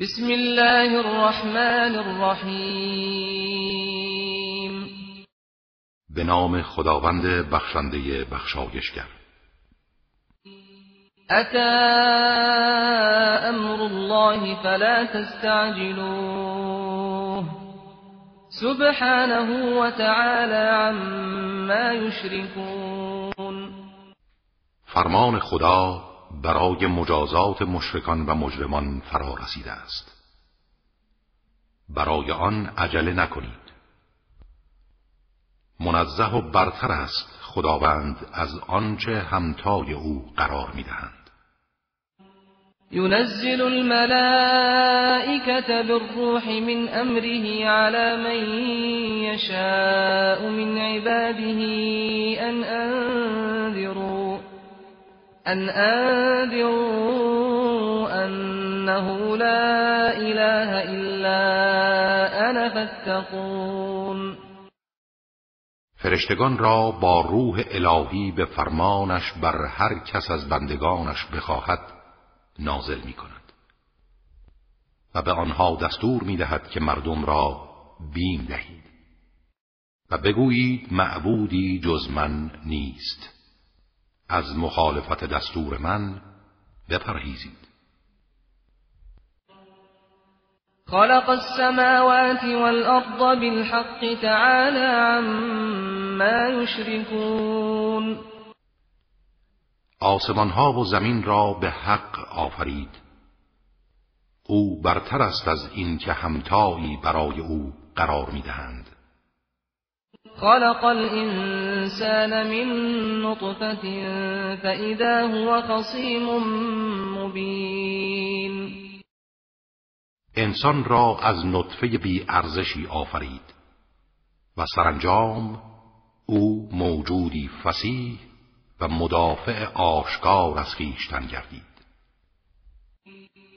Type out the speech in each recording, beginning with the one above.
بسم الله الرحمن الرحیم. به نام خداوند بخشنده بخشایشگر. اتا امر الله فلا تستعجلوه. سبحانه وتعالى عما يشركون فرمان خدا برای مجازات مشرکان و مجرمان فرا رسیده است. برای آن عجله نکنید. منزه و برتر است خداوند از آنچه همتای او قرار می‌دهند. ينزل الملائكة بالروح من أمره على من يشاء من عباده أن أنذروا أن أنذروا أنه لا إله إلا أنا فاتقون فرشتگان را با روح الهی به فرمانش بر هر کس از بندگانش بخواهد نازل می کند و به آنها دستور می دهد که مردم را بیم دهید و بگویید معبودی جز من نیست. از مخالفت دستور من بپرهیزید. خلق السماوات والأرض بالحق تعالى عما يشركون. آسمان ها و زمین را به حق آفرید. او برتر است از این که همتایی برای او قرار می‌دهند. خلق الإنسان من نطفة فإذا هو خصيم مبين. انسان را از نطفه بی ارزشی آفرید و سرانجام او موجودی فسیح و مدافع آشکار از خویشتن گردید.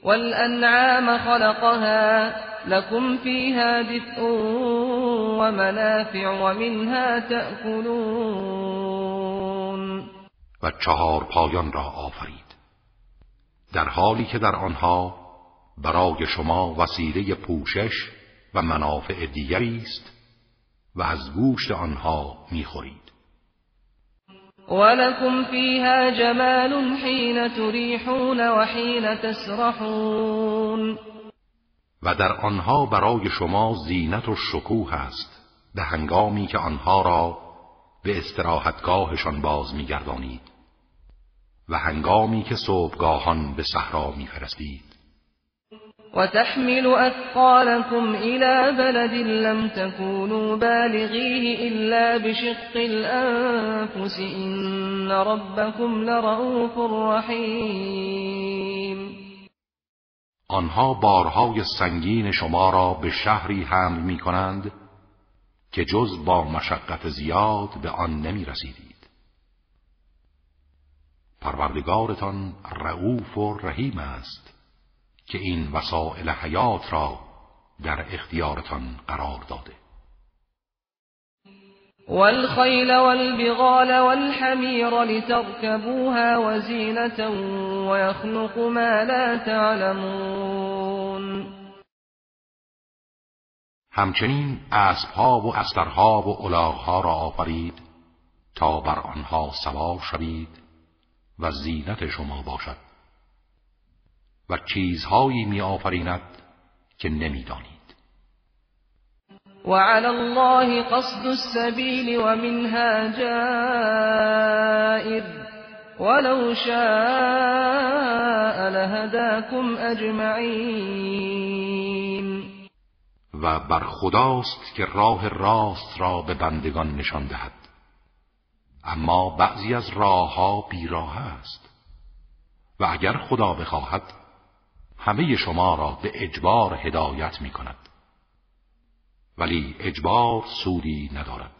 والأنعام خلقها لكم فيها دفء ومنافع ومنها تأكلون. و چهار پایان را آفرید. در حالی که در آنها برای شما وسیله پوشش و منافع دیگری است و از گوشت آنها می‌خورید. ولكم فيها جمال حين تريحون وحين تسرحون. و در آنها برای شما زینت و شکوه است به هنگامی که آنها را به استراحتگاهشان باز میگردانید و هنگامی که صبحگاهان به صحرا میفرستید. وتحمل أثقالكم إلى بلد لم تكونوا بالغيه إلا بشق الأنفس إن ربكم لرؤوف رحيم. آنها بارهای سنگین شما را به شهری حمل می کنند که جز با مشقت زیاد به آن نمی رسیدید. پروردگارتان رعوف و رحیم است که این وسائل حیات را در اختیارتان قرار داده والخيل والبغال والحمير لتركبوها وزينة ويخلق ما لا تعلمون. همچنین اسبها و استرها و الاغها را آفرید تا بر آنها سوار شوید و زینت شما باشد و چیزهایی می آفریند که نمی‌دانید. وعلى الله قصد السبيل ومنها جائر. ولو شاء لهداكم اجمعین و بر خداست که راه راست را به بندگان نشان دهد. اما بعضی از راهها بیراه است. و اگر خدا بخواهد همه شما را به اجبار هدایت می کند ولی اجبار سودی ندارد.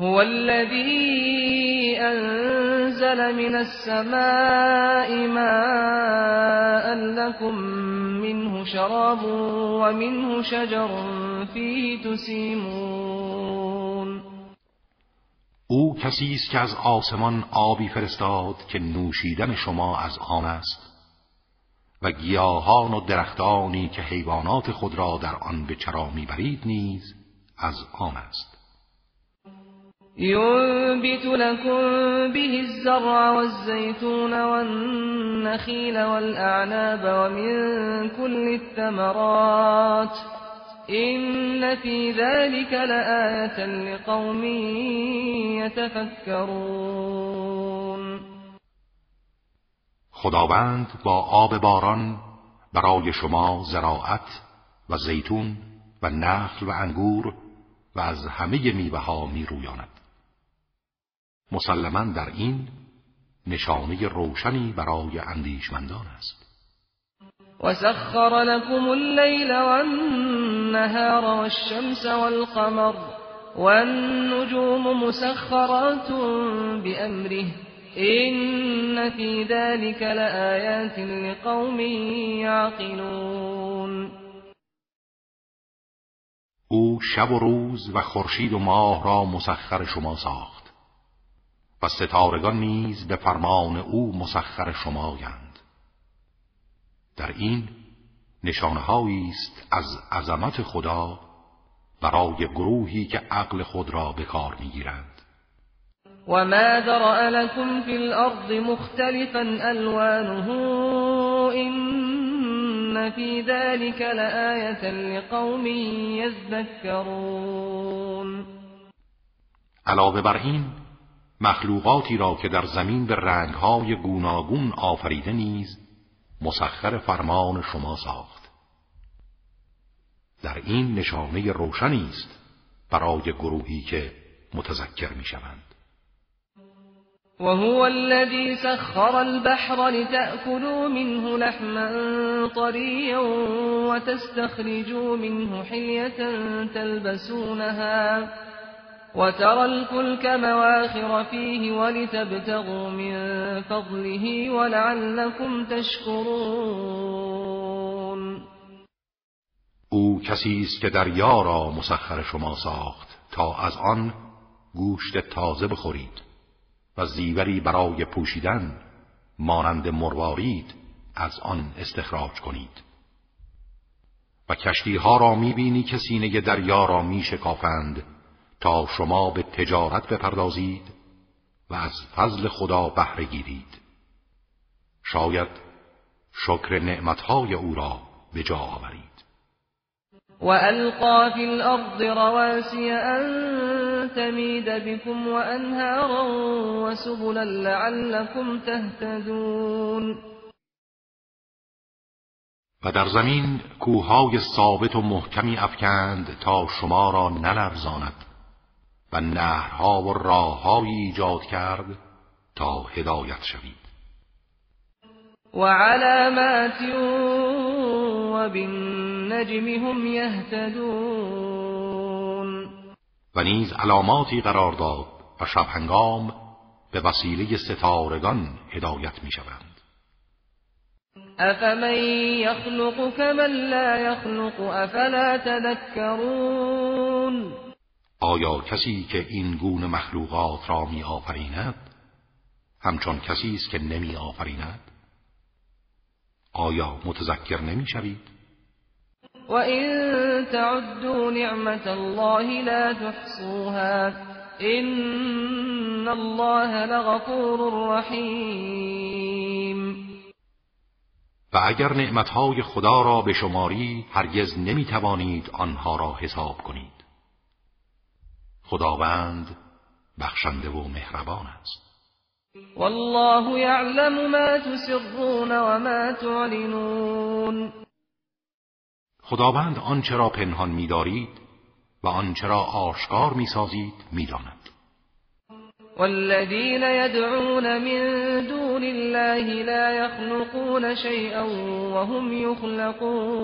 هو الذي أنزل من السماء ماء لكم منه شراب ومنه شجر فيه تسيمون او کسی است که از آسمان آبی فرستاد که نوشیدن شما از آن است؟ و گیاهان و درختانی که حیوانات خود را در آن به چرا می‌برید نیز از آن است. ينبت لكم به الزرع والزيتون والنخيل والأعناب ومن كل الثمرات. إن في ذلك لآية لقوم يتفكرون خداوند با آب باران برای شما زراعت و زیتون و نخل و انگور و از همه میوه ها می رویاند. مسلما در این نشانه روشنی برای اندیشمندان است وسخر لكم الليل والنهار والشمس والقمر والنجوم مسخرات بأمره إن في ذلك لآيات لقوم يعقلون او شب و روز و خورشید و ماه را مسخر شما ساخت و ستارگان نیز به فرمان او مسخر شمایند در این نشانهایی است از عظمت خدا برای گروهی که عقل خود را به کار می‌گیرند. و ما ذرأ لكم فی الارض مختلفا الوانه این فی ذلك لآیة لقوم یذکرون علاوه بر این مخلوقاتی را که در زمین به رنگهای گوناگون آفریده نیز مسخر فرمان شما ساخت. در این نشانه روشنی است برای گروهی که متذکر می‌شوند. وهو الذي سخر البحر لتأكلوا منه لحما طريا وتستخرجوا منه حية تلبسونها وترى الفلك مواخر فيه ولتبتغوا من فضله ولعلكم تشكرون. او که را مسخر شما ساخت تا از آن گوشت تازه بخورید. و زیوری برای پوشیدن مانند مروارید از آن استخراج کنید. و کشتی ها را می‌بینی که سینه دریا را میشکافند تا شما به تجارت بپردازید و از فضل خدا بهره گیرید. شاید شکر نعمتهای او را به جا آورید. القا فی الارض رواسی ان تمید بكم وانهارا وسبلا لعلكم تهتدون و در زمین کوههای ثابت و محکمی افکند تا شما را نلرزاند و نهرها و راههایی ایجاد کرد تا هدایت شوید. و علامات و بالنجم هم یهتدون و نیز علاماتی قرار داد و شب هنگام به وسیله ستارگان هدایت می شوند. افمن یخلق کمن لا یخلق افلا تذکرون. آیا کسی که این گونه مخلوقات را می آفریند همچون کسی است که نمی آفریند آیا متذکر نمی شوید و این تعدوا نعمت الله لا تحصوها این الله لغفور رحیم و اگر نعمتهای خدا را به شماری هرگز نمی توانید آنها را حساب کنید. خداوند بخشنده و مهربان است. والله یعلم ما تسرون و ما تعلنون. خداوند آنچه را پنهان می‌دارید و آنچه را آشکار می‌سازید می‌داند. والذين يدعون من دون الله لا يخلقون شيئا وهم يخلقون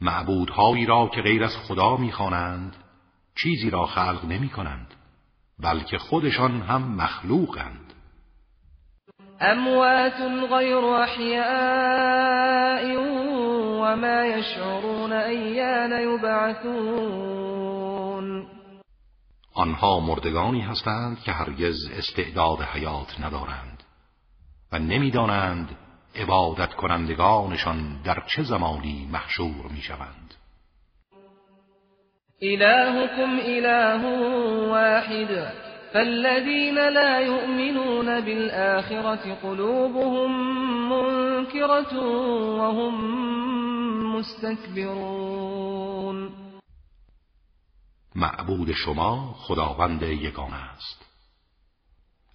معبودهایی را که غیر از خدا می‌خوانند چیزی را خلق نمی کنند بلکه خودشان هم مخلوقند. اموات غیر احیاء و ما یشعرون ایان یبعثون آنها مردگانی هستند که هرگز استعداد حیات ندارند و نمی‌دانند عبادت کنندگانشان در چه زمانی محشور می‌شوند. الهكم اله واحد. فالذين لا يؤمنون بالآخرة قلوبهم منكرة وهم مستكبرون معبود شما خداوند یگانه است.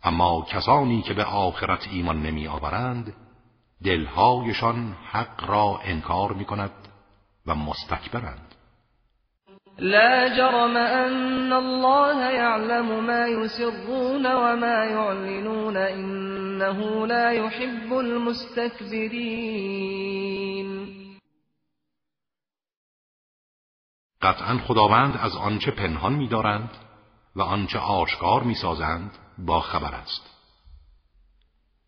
اما کسانی که به آخرت ایمان نمی آورند دلهایشان حق را انکار می کند و مستکبرند. لا جرم ان الله يعلم ما يسرون وما يعلنون انه لا يحب المستكبرين. قطعا خداوند از آنچه پنهان می‌دارند و آنچه آشکار می‌سازند با خبر است.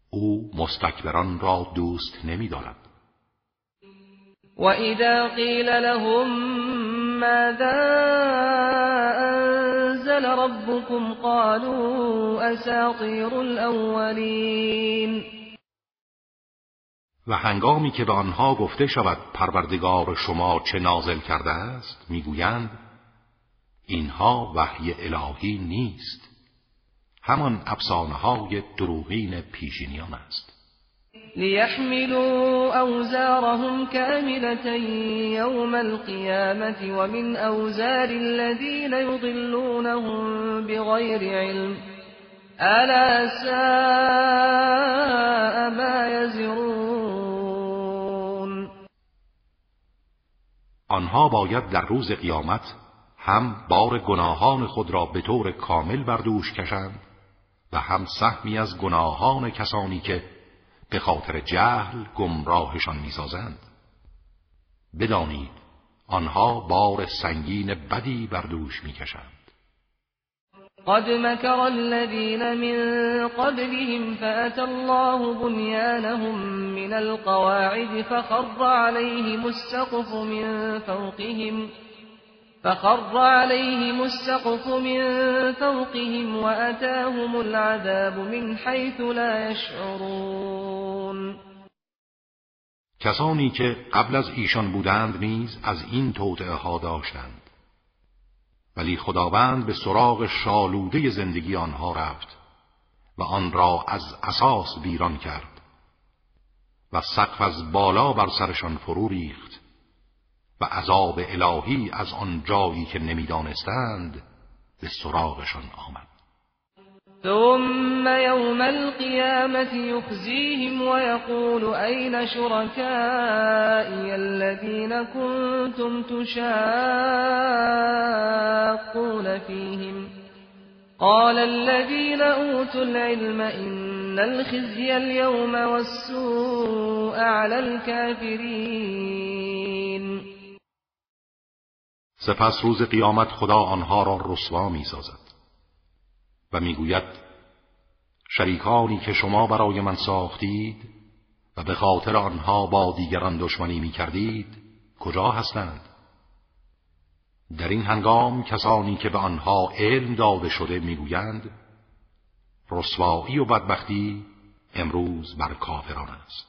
او مستکبران را دوست نمی‌دارد. و اذا قیل لهم ماذا انزل ربكم قالوا اساطیر الاولین و هنگامی که به آنها گفته شود پروردگار شما چه نازل کرده است می‌گویند اینها وحی الهی نیست. همان افسانه های دروغین پیشینیان است. ليحملوا أوزارهم كاملة يوم القيامة ومن أوزار الذين يضلونهم بغير علم. ألا ساء ما يزرون. آنها باید در روز قیامت هم بار گناهان خود را به طور کامل بر دوش کشند و هم سهمی از گناهان کسانی که به خاطر جهل گمراهشان می‌سازند. بدانید آنها بار سنگین بدی بر دوش می‌کشند. قد مكر الذين من قبلهم فأتى الله بنيانهم من القواعد فخر عليهم السقف من فوقهم فخر عليهم السقف من فوقهم وأتاهم العذاب من حيث لا يشعرون. کسانی که قبل از ایشان بودند نیز از این توطعه ها داشتند. ولی خداوند به سراغ شالوده زندگی آنها رفت و آن را از اساس ویران کرد و سقف از بالا بر سرشان فرو ریخت. و عذاب الهی از آن جایی که نمی‌دانستند به سراغشان آمد. ثم يوم القيامة يخزيهم ويقول أين شركائي الذين كنتم تشاقون فيهم قال الذين أوتوا العلم إن الخزي اليوم والسوء على الكافرين سپس روز قیامت خدا آنها را رسوا می سازد و می‌گوید شریکانی که شما برای من ساختید و به خاطر آنها با دیگران دشمنی می کردید کجا هستند؟ در این هنگام کسانی که به آنها علم داده شده می‌گویند رسوایی و بدبختی امروز بر کافران است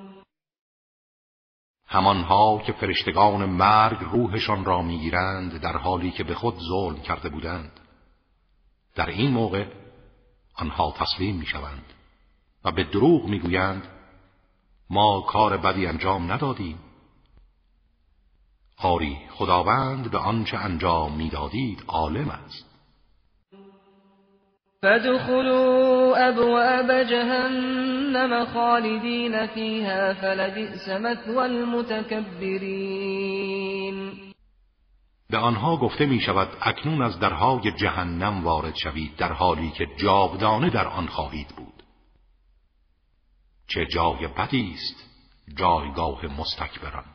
همانها که فرشتگان مرگ روحشان را می‌گیرند در حالی که به خود ظلم کرده بودند. در این موقع آنها تسلیم می‌شوند و به دروغ می‌گویند ما کار بدی انجام ندادیم. آری خداوند به آنچه انجام می‌دادید عالم است. فادخلوا ابواب جهنم خالدین فيها فلبئس مثوى المتكبرین به آنها گفته می شود اکنون از درهای جهنم وارد شوید در حالی که جاودانه در آن خواهید بود. چه جای بدی است جایگاه مستکبران.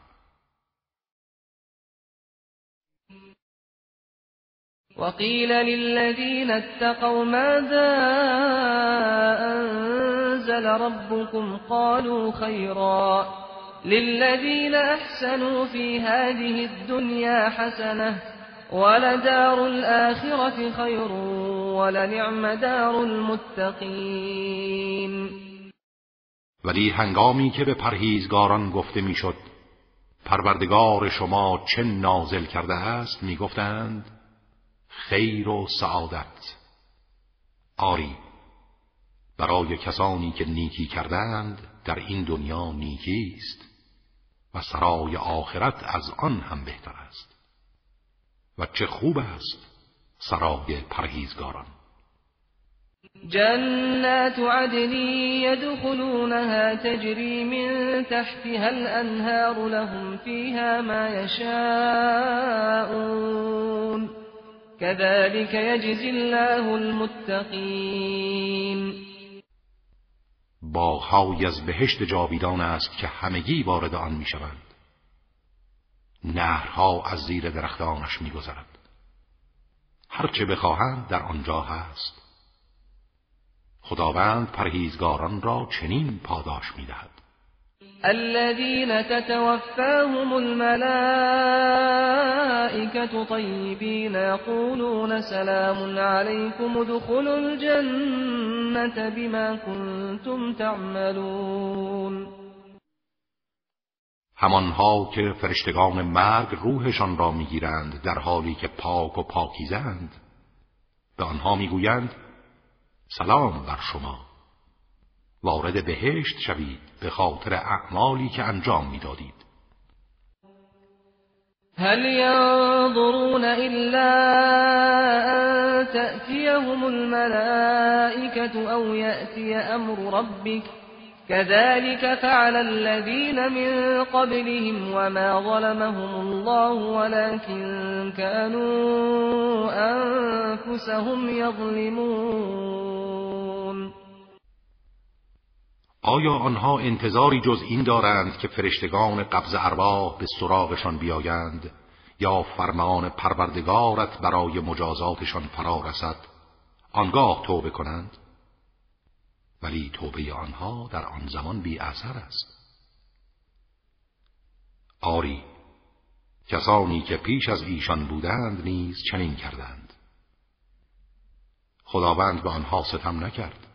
وقيل للذين اتقوا ماذا أنزل ربكم قالوا خيرا للذين أحسنوا في هذه الدنيا حسنة ولدار الآخرة خير ولنعم دار المتقين. ولی هنگامی که به پرهیزگاران گفته می‌شد پروردگار شما چه نازل کرده است می‌گفتند خیر و سعادت. آری برای کسانی که نیکی کردند در این دنیا نیکی است و سرای آخرت از آن هم بهتر است. و چه خوب است سرای پرهیزگاران. جنات عدن يدخلونها تجري من تحتها الأنهار لهم فيها ما يشاءون كذلك يجزي الله المتقين. باغهایی از بهشت جاویدان است که همگی وارد آن می‌شوند. نهرها از زیر درختانش میگذرد هرچه بخواهند در آنجا هست. خداوند پرهیزگاران را چنین پاداش می‌دهد. الذين تتوفاهم الملائكة طيبين يقولون سلام عليكم ادخلوا الجنة بما كنتم تعملون. همانها که فرشتگان مرگ روحشان را می‌گیرند در حالی که پاک و پاکیزند به آنها می‌گویند سلام بر شما. وارد بهشت شوید به خاطر اعمالی که انجام می‌دادید. هل ينظرون إلا أن تأتيهم الملائكة أو يأتي أمر ربك؟ كذلك فعل الذين من قبلهم وما ظلمهم الله ولكن كانوا أنفسهم يظلمون. آیا آنها انتظاری جز این دارند که فرشتگان قبض ارواح به سراغشان بیایند یا فرمان پروردگارت برای مجازاتشان فرا رسد؟ آنگاه توبه کنند. ولی توبه آنها در آن زمان بی اثر است. آری کسانی که پیش از ایشان بودند نیز چنین کردند. خداوند به آنها ستم نکرد.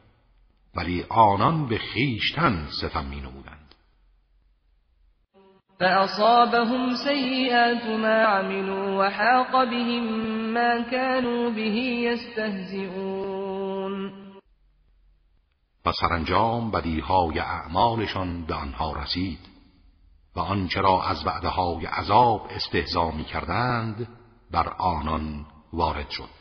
ولی آنان به خیشتن ستم می نمودند فأصابهم سيئات ما عملوا وحاق بهم ما كانوا به يستهزئون. و سرانجام بدیهای اعمالشان به آنها رسید و آنچه را از وعدههای عذاب استهزا می کردند بر آنان وارد شد.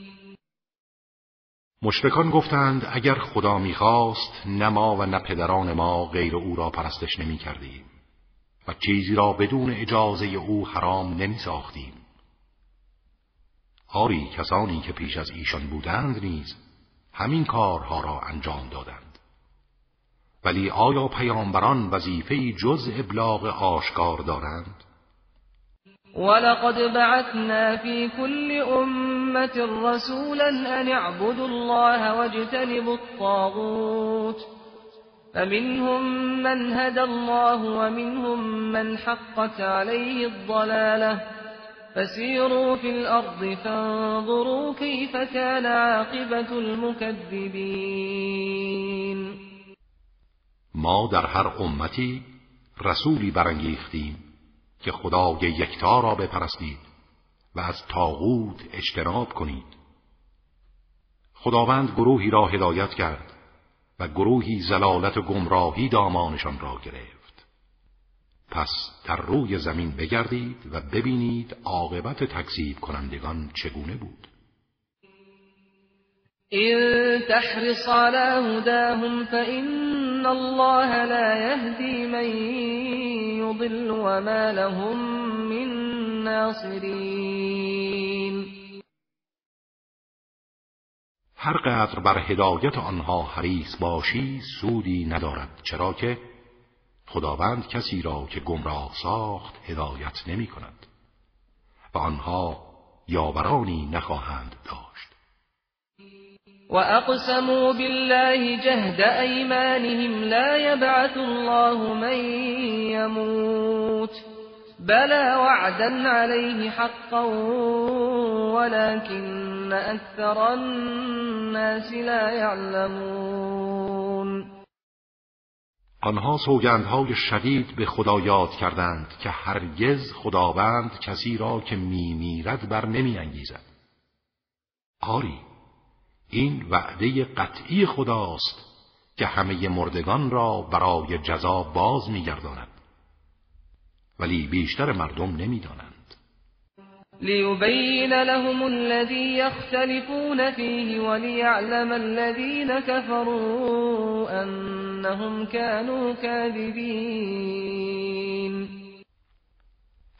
مشرکان گفتند اگر خدا می‌خواست نه ما و نه پدران ما غیر او را پرستش نمی کردیم و چیزی را بدون اجازه او حرام نمی ساختیم آری کسانی که پیش از ایشان بودند نیز همین کارها را انجام دادند. ولی آیا پیامبران وظیفه جز ابلاغ آشکار دارند؟ ولقد بعثنا في كل أمة رسولا أن اعبدوا الله واجتنبوا الطاغوت فمنهم من هدى الله ومنهم من حقت عليه الضلالة فسيروا في الأرض فانظروا كيف كان عاقبة المكذبين. ما در هر أمتی رسولی برانگیختیم. که خدای یکتا را بپرستید و از تاغوت اجتناب کنید. خداوند گروهی را هدایت کرد و گروهی زلالت و گمراهی دامانشان را گرفت. پس در روی زمین بگردید و ببینید عاقبت تکذیب کنندگان چگونه بود. این تحرص على هداهم فإن الله لا يهدي من يضل وما لهم من ناصرین هر قدر بر هدایت آنها حریص باشی سودی ندارد چرا که خداوند کسی را که گمراه ساخت هدایت نمی کند و آنها یاورانی نخواهند داشت. و اقسموا بالله جهد ایمانهم لا يبعث الله من يموت بلى وعدا عليه حقا ولكن أكثر الناس لا يعلمون آنها سوگندهای شدید به خدا یاد کردند که هرگز خداوند کسی را که میمیرد بر نمی انگیزد. آری این وعده قطعی خداست که همه مردگان را برای جزا باز میگرداند. ولی بیشتر مردم نمی‌دانند. لیبین لهم الذي يختلفون فيه وليعلم الذين كفروا انهم كانوا كاذبين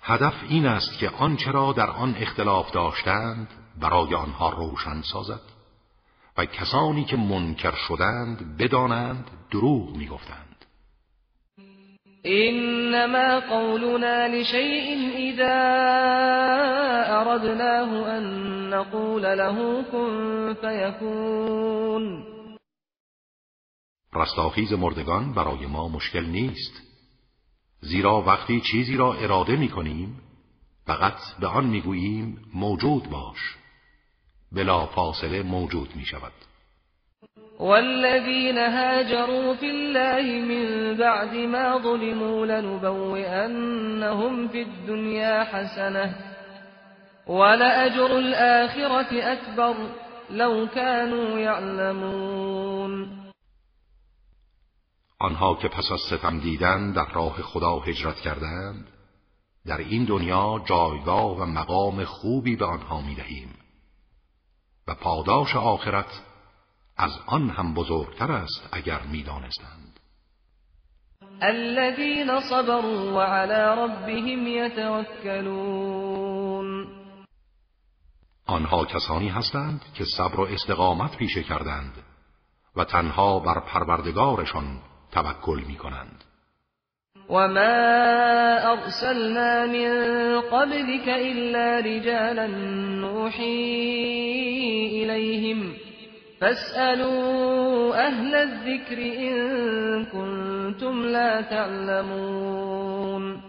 هدف این است که آنچه را در آن اختلاف داشتند برای آنها روشن سازد. و کسانی که منکر شدند بدانند دروغ می‌گفتند. إنما قولنا لشيء إذا أردناه أن نقول له كن فيكون رستاخیز مردگان برای ما مشکل نیست. زیرا وقتی چیزی را اراده می کنیم فقط به آن می گوییم موجود باش. بلا فاصله موجود می شود والذين هاجروا في الله من بعد ما ظلموا لنبوئنهم في الدنيا حسنة ولأجر الآخرة أكبر لو كانوا يعلمون آنها که پس از ستم دیدن در راه خدا هجرت کردند در این دنیا جایگاه و مقام خوبی به آنها می دهیم و پاداش آخرت از آن هم بزرگتر است اگر می‌دانستند. الذين صبروا وعلى ربهم يتوكلون. آنها کسانی هستند که صبر و استقامت پیشه کردند و تنها بر پروردگارشان توکل می کنند وما أرسلنا من قبلك إلا رجالا نوحي إليهم فاسألوا اهل الذكر ان كنتم لا تعلمون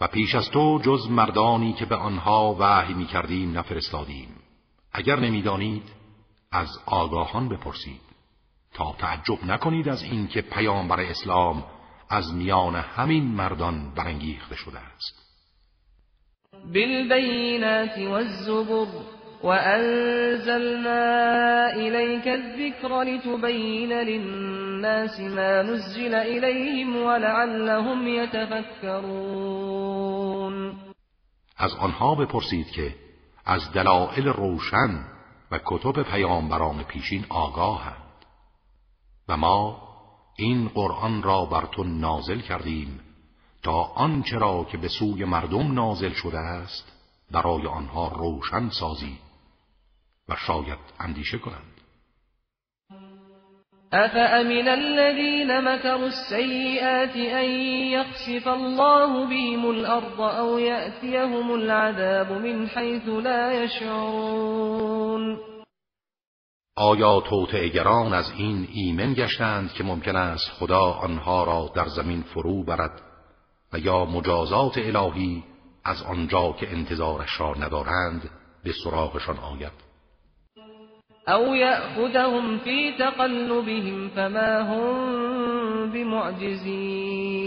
و پیش از تو جز مردانی که به آنها وحی می کردیم نفرستادیم. اگر نمی‌دانید از آگاهان بپرسید. تا تعجب نکنید از اینکه پیامبر اسلام از میان همین مردان برانگیخته شده است. بالبینات والزبر وأنزلنا إليك الذكر لتبين للناس ما نزل إليهم ولعلهم يتفكرون از آنها بپرسید که از دلائل روشن و کتب پیامبران پیشین آگاهند. و ما این قرآن را بر تو نازل کردیم تا آنچه را که به سوی مردم نازل شده است برای آنها روشن سازید و شاید اندیشه کنند. افامن الذين مكروا السيئات ان يخسف الله بهم الارض او ياتيهم العذاب من حيث لا يشعرون آیا توطئهگران از این ایمن گشتند که ممکن است خدا آنها را در زمین فرو برد و یا مجازات الهی از آنجا که انتظارش را ندارند به سراغشان آید؟ او یأخذهم فی تقلبهم فما هم بمعجزین.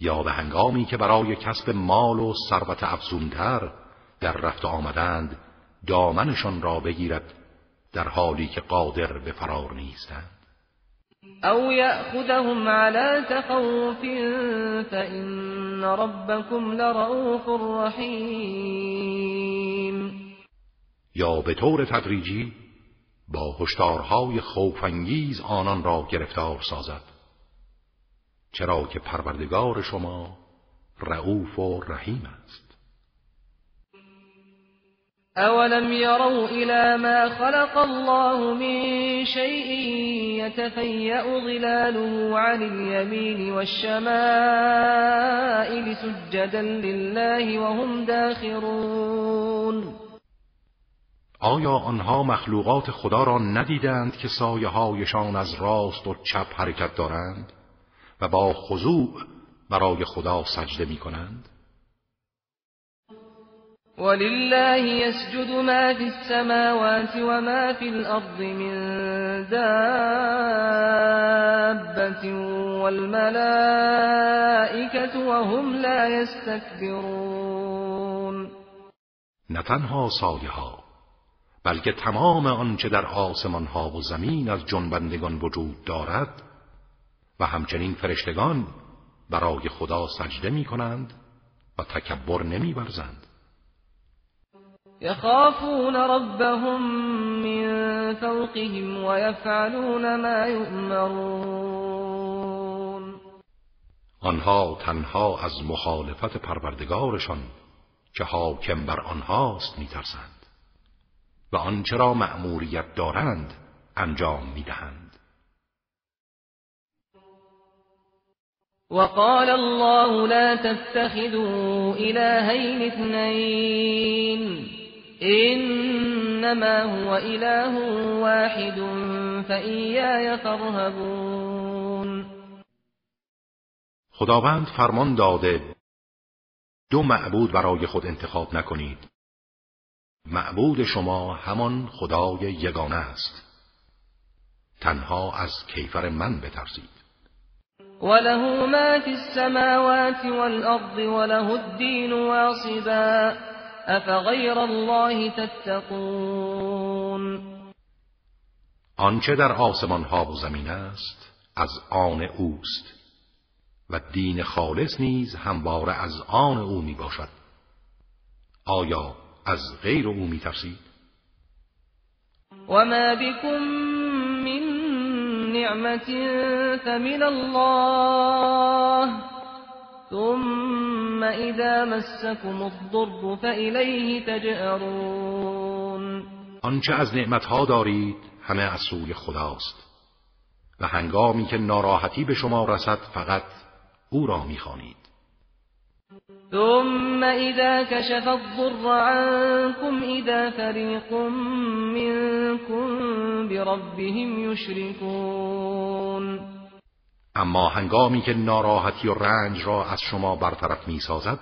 یا به هنگامی که برای کسب مال و ثروت افزونتر در رفت آمدند دامنشان را بگیرد در حالی که قادر به فرار نیستند. او یأخذهم على تخوف فإن ربكم لرؤوف رحیم. یا به طور تدریجی با هشدارهای خوفانگیز آنان را گرفتار سازد. چرا که پروردگار شما رعوف و رحیم است. اولم يروا الى ما خلق الله من شيء يتفيأ ظلاله عن اليمين والشمائل سجدا لله وهم داخرون آیا آنها مخلوقات خدا را ندیدند که سایه هایشان از راست و چپ حرکت دارند و با خضوع برای خدا سجده می کنند؟ ولله يسجد ما في السماوات وما في الأرض من دابة والملائكة وهم لا يستكبرون نه تنها سایه ها بلکه تمام آنچه در آسمان ها و زمین از جنبندگان وجود دارد و همچنین فرشتگان برای خدا سجده می کنند و تکبر نمی برزند. یخافون ربهم من فوقهم ويفعلون ما یؤمرون آنها تنها از مخالفت پروردگارشان که حاکم بر آنهاست میترسند و آنچه را مأموریت دارند انجام می‌دهند. وقال الله لا تتخذوا إلهين اثنين. إنما هو إله واحد فإياي فارهبون. خداوند فرمان داده دو معبود برای خود انتخاب نکنید. معبود شما همان خدای یگانه است. تنها از کیفر من بترسید. وله ما في السماوات والأرض وله الدين واصبا. أفغير الله تتقون؟ آنچه در آسمان ها و زمین است از آن اوست. و دین خالص نیز همواره از آن او می باشد آیا از غیر او می ترسید؟ و ما بكم من نعمة فمن الله ثم إذا مسكم الضر فإليه تجأرون آنچه از نعمتها دارید همه از سوی خداست. و هنگامی که ناراحتی به شما رسد فقط او را می‌خوانید. ثم إذا كشف الضر عنكم إذا فريق منكم بربهم يشركون اما هنگامی که ناراحتی و رنج را از شما برطرف می سازد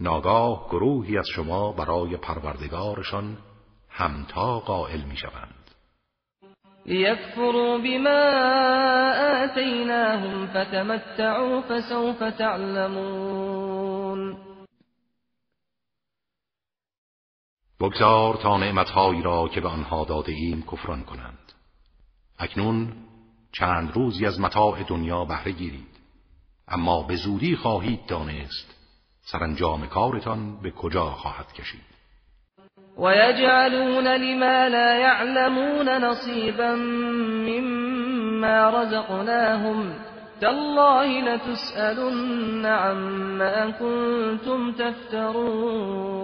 ناگاه گروهی از شما برای پروردگارشان همتا قائل می شوند لیکفروا بما آتیناهم فتمتعوا فسوف تعلمون. بگذار تا نعمتهایی را که به آنها داده ایم کفران کنند. اکنون چند روزی از متاع دنیا بهره گیرید. اما به زودی خواهید دانست سرانجام کارتان به کجا خواهد کشید. ويجعلون لما لا يعلمون نصيبا مما رزقناهم تالله لتسألن عما كنتم تفترون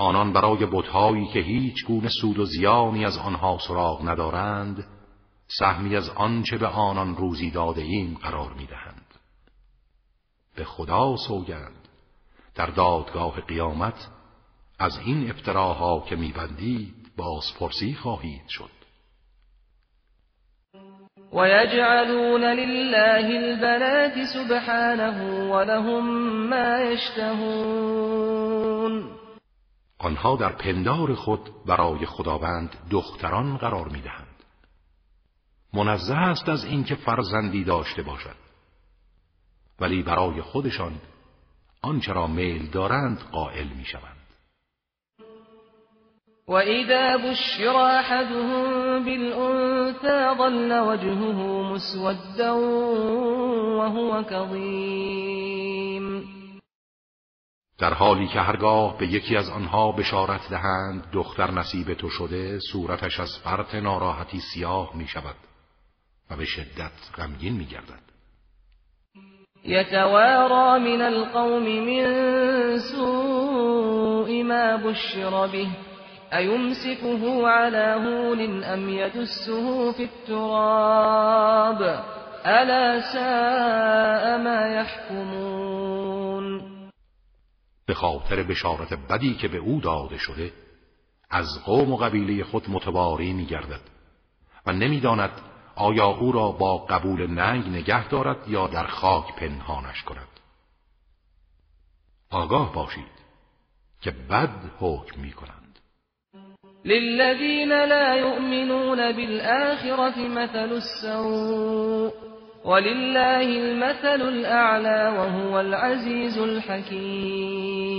آنان برای بتهایی که هیچ گونه سود و زیانی از آنها سراغ ندارند سهمی از آنچه به آنان روزی داده ایم قرار می‌دهند. به خدا سوگند در دادگاه قیامت از این افتراها که میبندید بازپرسی خواهید شد. ويجعلون لله البنات سبحانه ولهم ما يشتهون آنها در پندار خود برای خداوند دختران قرار می‌دهند. منزه است از اینکه فرزندی داشته باشد. ولی برای خودشان آنچه را میل دارند قائل می شوند وإذا بشر أحدهم بالأنثى ظل وجهه مسودا وهو كظيم در حالی که هرگاه به یکی از آنها بشارت دهند دختر نصیب تو شده صورتش از فرط ناراحتی سیاه می شود و به شدت غمگین می گردد يتوارى من القوم من سوء ما بشر به أيمسكه على هون أم يدسه في التراب ألا ساء ما يحكمون به خاطر بشارت بدی که به او داده شده از قوم و قبیله خود متواری می گردد و نمی‌داند آیا او را با قبول ننگ نگه دارد یا در خاک پنهانش کند. آگاه باشید که بد حکم می کنند للذین لا یؤمنون بالآخرة مثل السوء. ولله المثل الأعلى وهو العزیز الحکیم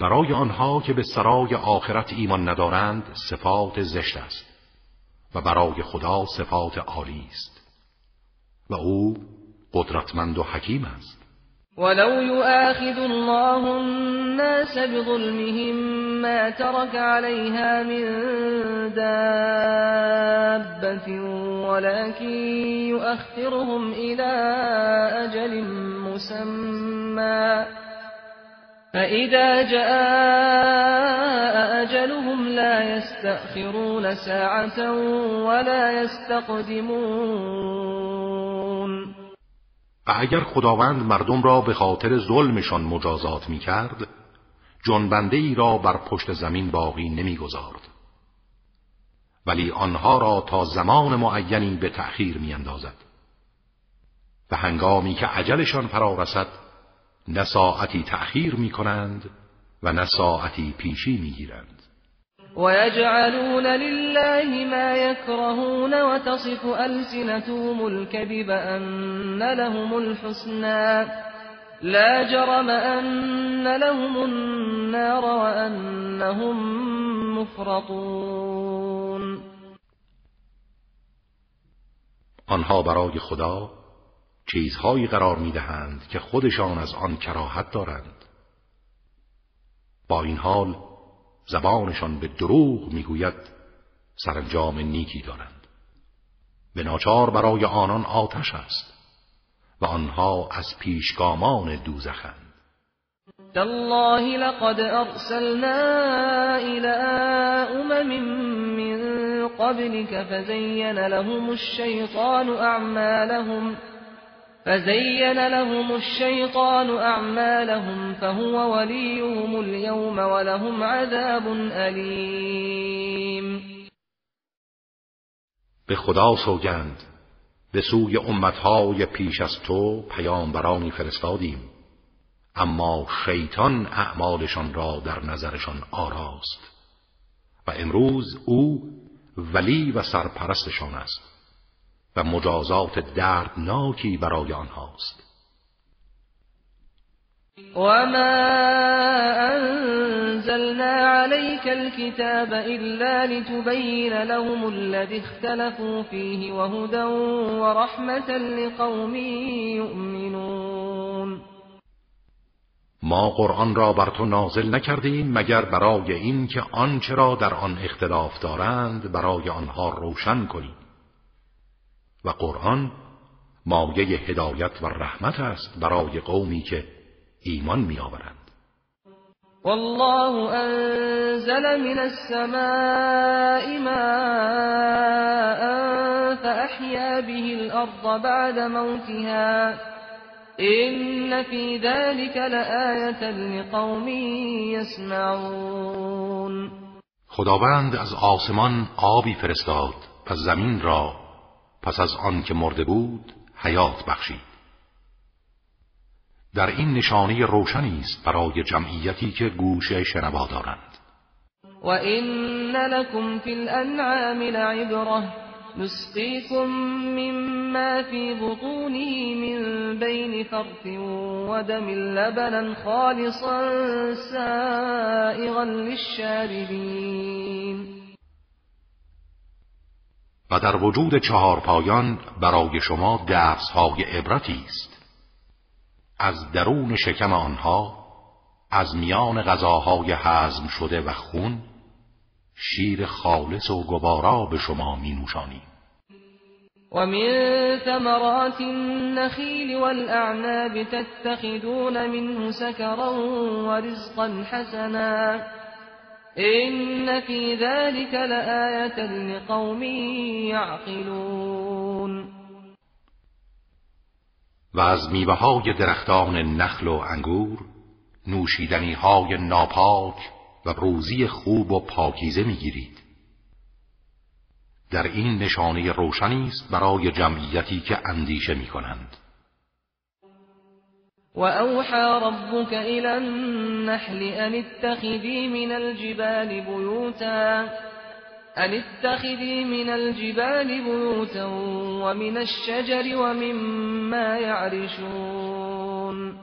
برای آنها که به سرای آخرت ایمان ندارند صفات زشت است و برای خدا صفات عالی است و او قدرتمند و حکیم است. ولو يؤاخذ الله الناس بظلمهم ما ترك عليها من دابة ولكن يؤخرهم إلى أجل مسمى. فإذا جاء أجلهم لا يستأخرون ساعة ولا يستقدمون. و اگر خداوند مردم را به خاطر ظلمشان مجازات می کرد جنبنده ای را بر پشت زمین باقی نمی گذارد. ولی آنها را تا زمان معینی به تأخیر می اندازد. و هنگامی که عجلشان فرا رسد نه ساعتی تأخیر می کنند و نه ساعتی پیشی می گیرند ويجعلون لله ما يكرهون وتصف ألسنتهم الكذب أن لهم الحسنى. لا جرم أن لهم النار وأنهم مفرطون. آنها برای خدا چیزهایی قرار می‌دهند که خودشان از آن کراهت دارند. با این حال زبانشان به دروغ می‌گوید سرانجام نیکی دارند. به ناچار برای آنان آتش است و آنها از پیشگامان دوزخند. تالله لقد ارسلنا الى امم من قبلك فزين لهم الشيطان اعمالهم فزين لهم الشيطان أعمالهم فهو وليهم اليوم ولهم عذاب أليم. به خدا سوگند. به سوی امتهای پیش از تو پیامبرانی فرستادیم. اما شیطان اعمالشان را در نظرشان آراست. و امروز او ولی و سرپرستشان است. و مجازات دردناکی برای آنهاست. وما انزلنا عليك الكتاب إلا لتبين لهم الذي اختلفوا فيه وهدى ورحمة لقوم يؤمنون. ما قرآن را بر تو نازل نکردیم مگر برای این که آنچه را در آن اختلاف دارند برای آنها روشن کنیم. و قرآن مایه هدایت و رحمت است برای قومی که ایمان میآورند. والله انزل من السماء ماء فأحيا به الأرض بعد موتها. إن في ذلك لآية لقوم يسمعون. خداوند از آسمان آبی فرستاد پس زمین را پس از آن که مرده بود حیات بخشید. در این نشانه روشنی است برای جمعیتی که گوش شنوا دارند. و این لکم فی الانعام لعبره نسقيكم مما في بطونه من بين فرث ودم لبنا خالصا سائغا للشاربين و در وجود چهار پایان برای شما درس های عبرتی است. از درون شکم آنها از میان غذاهای هضم شده و خون شیر خالص و گوارا به شما می نوشانیم ومن ثمرات النخيل والأعناب تتخذون منه سكرا ورزقا حسنا. إن في ذلك لآية لقوم يعقلون و از میوه های درختان نخل و انگور نوشیدنی های ناپاک و روزی خوب و پاکیزه می‌گیرید. در این نشانه روشنی است برای جمعیتی که اندیشه می کنند و اوحى ربك الى النحل ان اتخذي من الجبال بيوتا ان اتخذي من الجبال بيوتا ومن الشجر ومما يعرشون.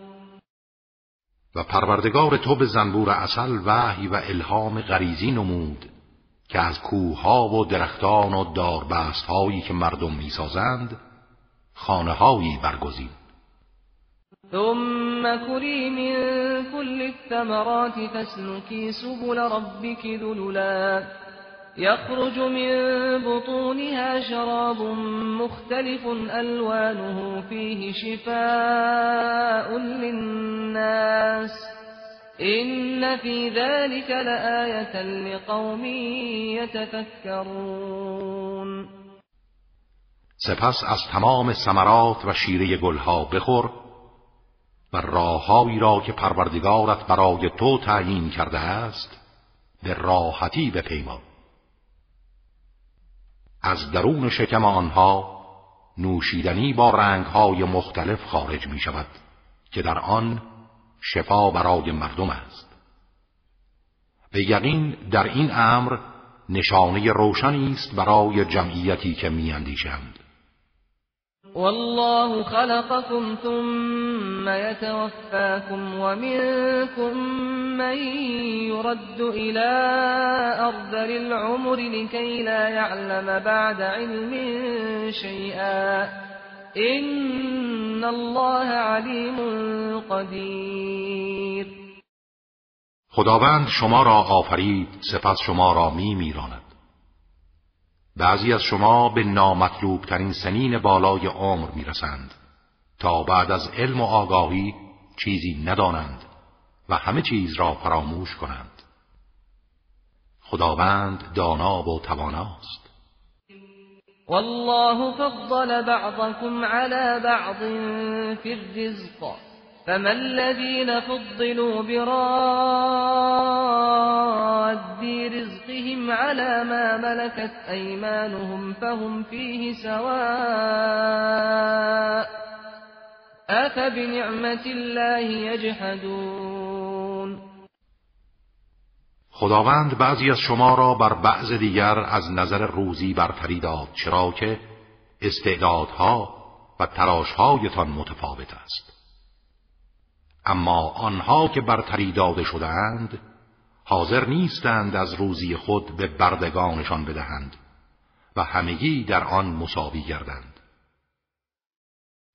و پروردگار تو به زنبور اصل وحی و الهام غریزی نمود که از کوهها و درختان و داربست هایی که مردم می‌سازند خانه هایی برگزین. ثم كلي من كل الثمرات فاسلكي سبل ربك ذللا يخرج من بطونها شراب مختلف ألوانه فيه شفاء للناس إن في ذلك لآية لقوم يتفكرون سپس از تمام ثمرات و شیره گلها بخور و راههایی را که پروردگارت برای تو تعیین کرده است به راحتی بپیما از درون شکم آنها نوشیدنی با رنگهای مختلف خارج می شود که در آن شفا برای مردم است. به یقین در این امر نشانه روشنی است برای جمعیتی که میاندیشند. والله خلقكم ثم يتوفاكم ومنكم من يرد إلى أرذل العمر لكي لا يعلم بعد علم شيئا. إن الله علیم قدیر خداوند شما را آفرید سپس شما را می میراند بعضی از شما به نامطلوب ترین سنین بالای عمر می‌رسند تا بعد از علم و آگاهی چیزی ندانند و همه چیز را فراموش کنند. خداوند دانا و تواناست. والله فضل بعضكم على بعض في الرزق. فما الذين فضلوا براد رزقهم على ما ملكت أيمانهم فهم فيه سواء أفبنعمة الله يجحدون. خداوند بعضی از شما را بر بعض دیگر از نظر روزی برتری داد چرا که استعدادها و تراشهایتان متفاوت است. اما آنها که برتری داده شدهاند حاضر نیستند از روزی خود به بردگانشان بدهند و همگی در آن مساوی گردند.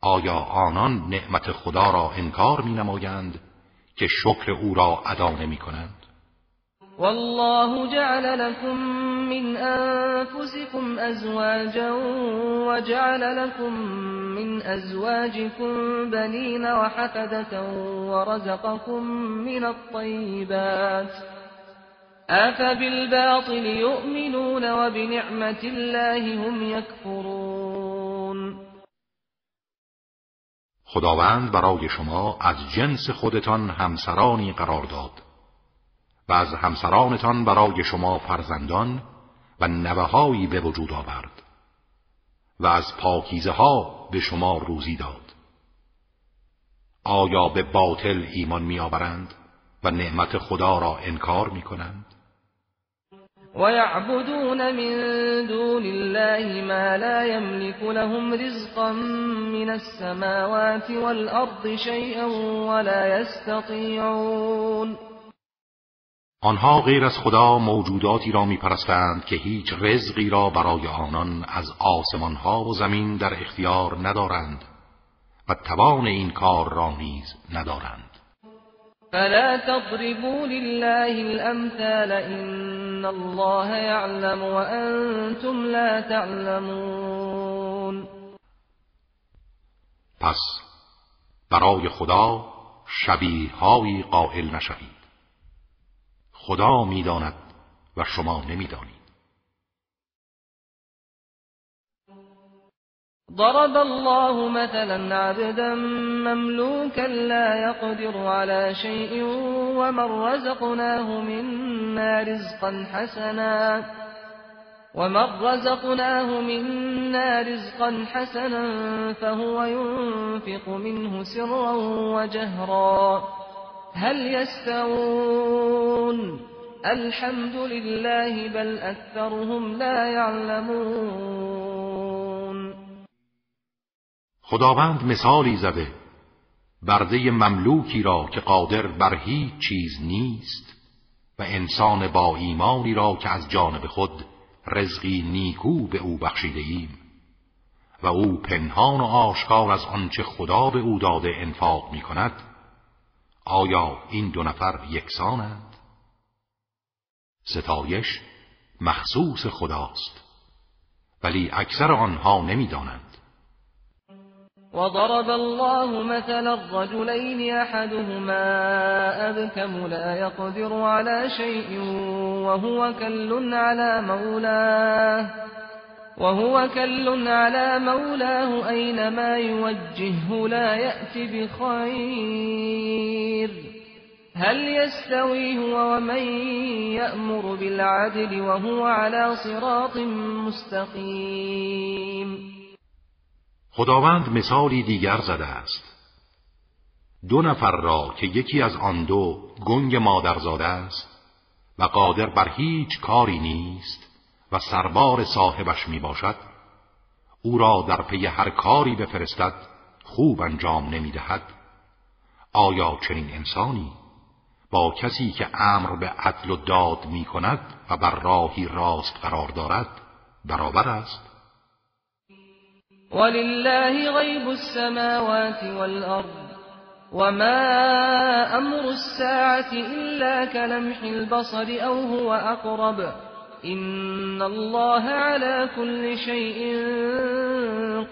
آیا آنان نعمت خدا را انکار می نمایند که شکر او را ادا نمی کنند والله جعل لكم من أنفسكم أزواجا وجعل لكم من أزواجكم بنين وحفدة ورزقكم من الطيبات أفبالباطل يؤمنون وبنعمة الله هم يكفرون خداوند برای شما از جنس خودتان همسرانی قرار داد. و از همسرانتان برای شما فرزندان و نوههایی به وجود آورد و از پاکیزه ها به شما روزی داد آیا به باطل ایمان میآورند و نعمت خدا را انکار می کنند؟ ويعبدون من دون الله ما لا يملك لهم رزقا من السماوات والأرض شيئا ولا يستطيعون آنها غیر از خدا موجوداتی را میپرستند که هیچ رزقی را برای آنان از آسمان ها و زمین در اختیار ندارند و توان این کار را نیز ندارند. فلا تضربوا لله الامثال ان الله يعلم وانتم لا تعلمون. پس برای خدا شبیه هایی قائل نشوید. خدا میداند و شما نمیدانید. ضرب الله مثلا عبدا مملوكا لا يقدر على شيء ومن رزقناه منا رزقا حسنا. ومن رزقناه منا رزقا حسنا فهو ينفق منه سرا وجهرا. هل يستوون؟ الحمد لله بل أكثرهم لا يعلمون. خداوند مثالی زده برده مملوکی را که قادر بر هیچ چیز نیست و انسان با ایمانی را که از جانب خود رزقی نیکو به او بخشیده ایم و او پنهان و آشکار از آنچه خدا به او داده انفاق می کند آیا این دو نفر یکسانند؟ ستایش مخصوص خداست ولی اکثر آنها نمی‌دانند وضرب الله مثلا الرجلين احدهما ابكم لا يقدر على شيء وهو كل على مولاه وهو كل على مولاه أينما يوجهه لا يأتي بخير. هل يستوي هو ومن يأمر بالعدل وهو على صراط مستقيم؟ خداوند مثالی دیگر زده است. دو نفر را که یکی از آن دو گنگ مادرزاده است و قادر بر هیچ کاری نیست و سربار صاحبش می باشد او را در پی هر کاری بفرستد خوب انجام نمی دهد آیا چنین انسانی با کسی که امر به عدل و داد می کند و بر راهی راست قرار دارد برابر است؟ ولله غیب السماوات والارض وما امر الساعة الا كلمح البصر او هو اقرب ان الله على كل شيء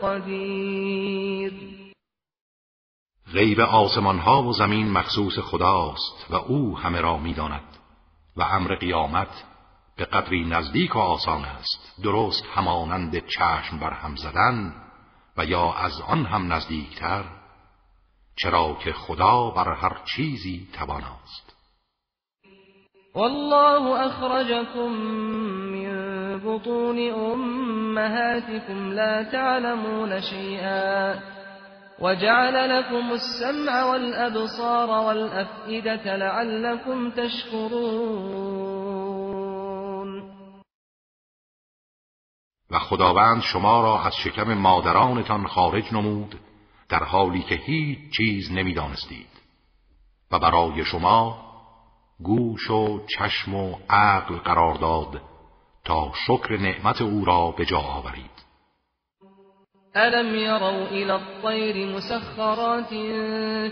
قدیر غیب آسمان ها و زمین مخصوص خداست و او همه را می‌داند و امر قیامت به قدری نزدیک و آسان است. درست همانند چشم بر هم زدن و یا از آن هم نزدیکتر چرا که خدا بر هر چیزی تواناست. والله اخرجكم من بطون امهاتكم لا تعلمون شيئا وجعل لكم السمع والابصار والافئده لعلكم تشكرون. و خداوند شما را از شکم مادرانتان خارج نمود در حالی که هیچ چیز نمی‌دانستید. و برای شما گوش و چشم و عقل قرار داد تا شکر نعمت او را به جا آورید. الم يروا الى الطير مسخرات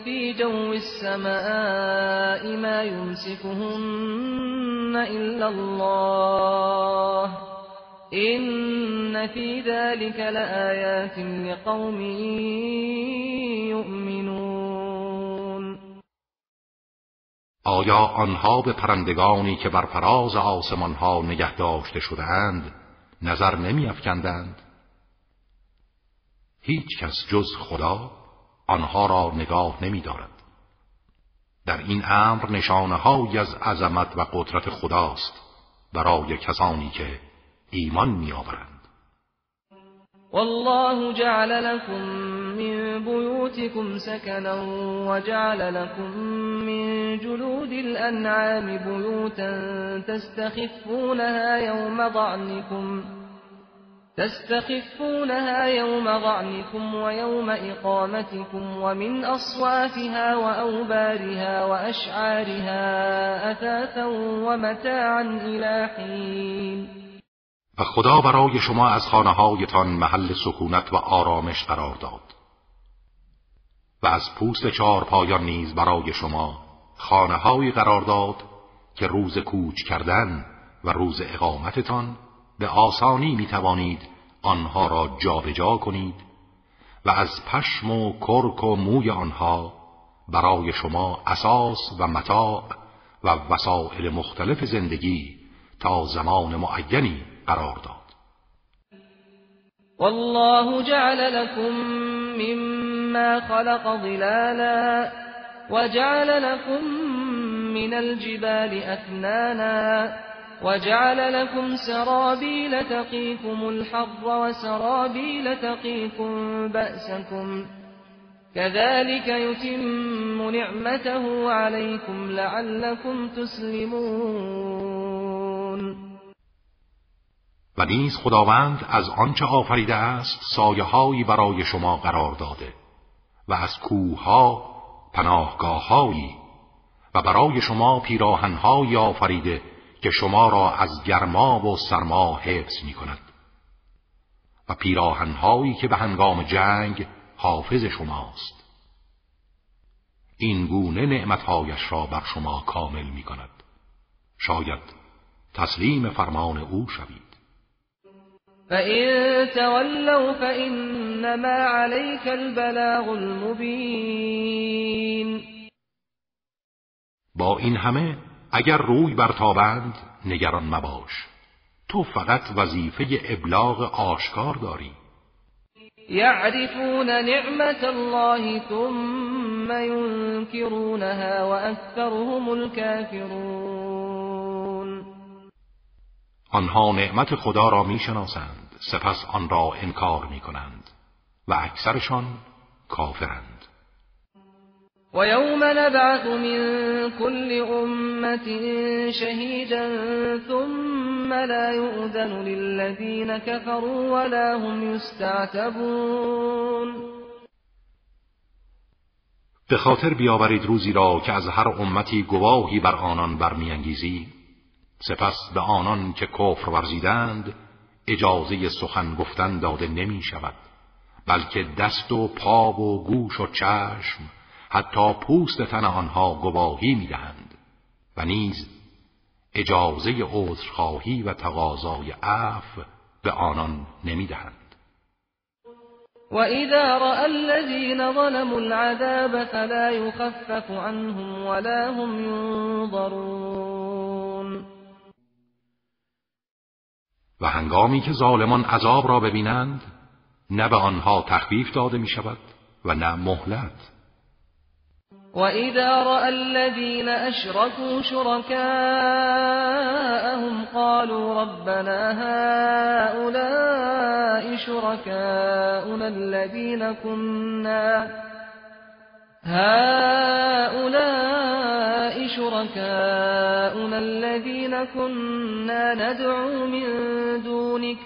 في جو السماء ما يمسكهن الا الله؟ ان في ذلك لآيات لقوم يؤمنون. آیا آنها به پرندگانی که بر فراز آسمانها نگه داشته شدهاند نظر نمی افکندند؟ هیچ کس جز خدا آنها را نگاه نمی دارد. در این امر نشانه از عظمت و قدرت خداست برای کسانی که ایمان می آورند. والله جعل لكم من بيوتكم سكنا وجعل لكم من جلود الأنعام بيوتا تستخفونها يوم ضعنكم تستخفونها يوم ضعنكم ويوم إقامتكم ومن أصوافها وأوبارها وأشعارها أثاثا ومتاعا إلى حين و خدا برای شما از خانه هایتان محل سکونت و آرامش قرار داد. و از پوست چهار پایان نیز برای شما خانه هایی قرار داد که روز کوچ کردن و روز اقامتتان به آسانی می توانید آنها را جابجا جا کنید و از پشم و کرک و موی آنها برای شما اساس و متاع و وسائل مختلف زندگی تا زمان معینی قرار داد. والله جعل لكم مما خلق ظلالا وجعل لكم من الجبال أكنانا وجعل لكم سرابيل تقيكم الحر وسرابيل تقيكم بأسكم. كذلك يتم نعمته عليكم لعلكم تسلمون. و نیز خداوند از آنچه آفریده است سایه برای شما قرار داده و از کوهها پناهگاههایی و برای شما پیراهنهایی آفریده که شما را از گرما و سرما حفظ می کند و پیراهنهایی که به هنگام جنگ حافظ شماست. این گونه نعمتهایش را بر شما کامل می کند شاید تسلیم فرمان او شوید. فإن تولوا فإنما عليك البلاغ المبين با این همه اگر روی برتابند نگران مباش. تو فقط وظیفه ابلاغ آشکار داری. یعرفون نعمت الله ثم ينكرونها واكثرهم الكافرون آنها نعمت خدا را می‌شناسند سپس آن را انکار می‌کنند و اکثرشان کافرند. ويوم نبعث من كل أمة شهيدا ثم لا يؤذن للذين كفروا ولا هم يستعتبون. به خاطر بیاورید روزی را که از هر امتی گواهی بر آنان برمیانگیزی سپس به آنان که کفر ورزیدند اجازه سخن گفتن داده نمی شود بلکه دست و پا و گوش و چشم حتی پوست تن آنها گواهی می‌دهند و نیز اجازه عذرخواهی و تقاضای عفو به آنان نمی‌دهند. اذا رأى الذين ظلموا العذاب فلا يخفف عنهم ولا هم ينظرون و هنگامی که ظالمان عذاب را ببینند نه به آنها تخفیف داده می شود و نه مهلت. وَإِذَا رَأَى الَّذِينَ أَشْرَكُوا شُرَكَاءَهُمْ قَالُوا رَبَّنَا هَؤُلَاءِ شُرَكَاؤُنَا الَّذِينَ كُنَّا هؤلاء شركاؤنا الذين كنا ندعو من دونك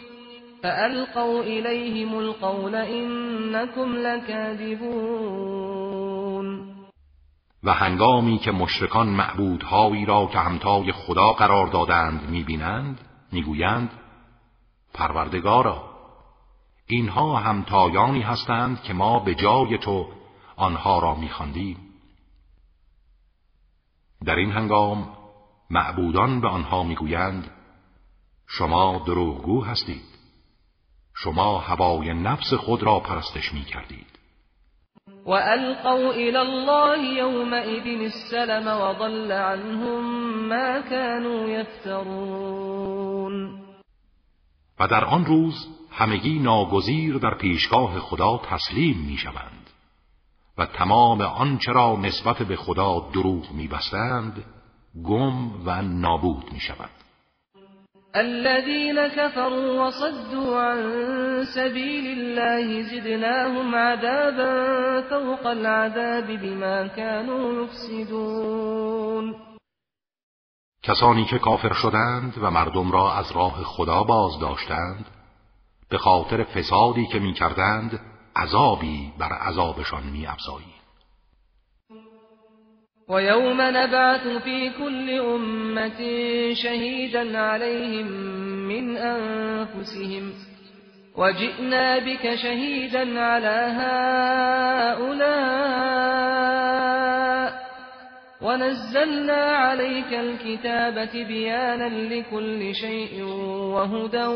فألقوا إليهم القول إنكم لكاذبون. و هنگامی که مشرکان معبودهایی را که همتای خدا قرار دادند می‌بینند می‌گویند پروردگارا اینها همتایانی هستند که ما به جای تو آنها را میخواندیم. در این هنگام معبودان به آنها می‌گویند شما دروغگو هستید. شما هوای نفس خود را پرستش می‌کردید. وألقوا إلى الله يومئذ السلم وضل عنهم ما كانوا يفترون. و در آن روز همگی ناگزیر در پیشگاه خدا تسلیم می شوند و تمام آنچه را نسبت به خدا دروغ می بستند گم و نابود می شود الذين كفروا وصدوا عن سبيل الله زدناهم عذابا فوق العذاب بما كانوا يفسدون. کسانی که کافر شدند و مردم را از راه خدا باز داشتند به خاطر فسادی که می کردند عذابی بر عذابشان می افزایی. ويوم نبعث في كل أمة شهيدا عليهم من أنفسهم وجئنا بك شهيدا على هؤلاء ونزلنا عليك الكتاب تبيانا لكل شيء وهدى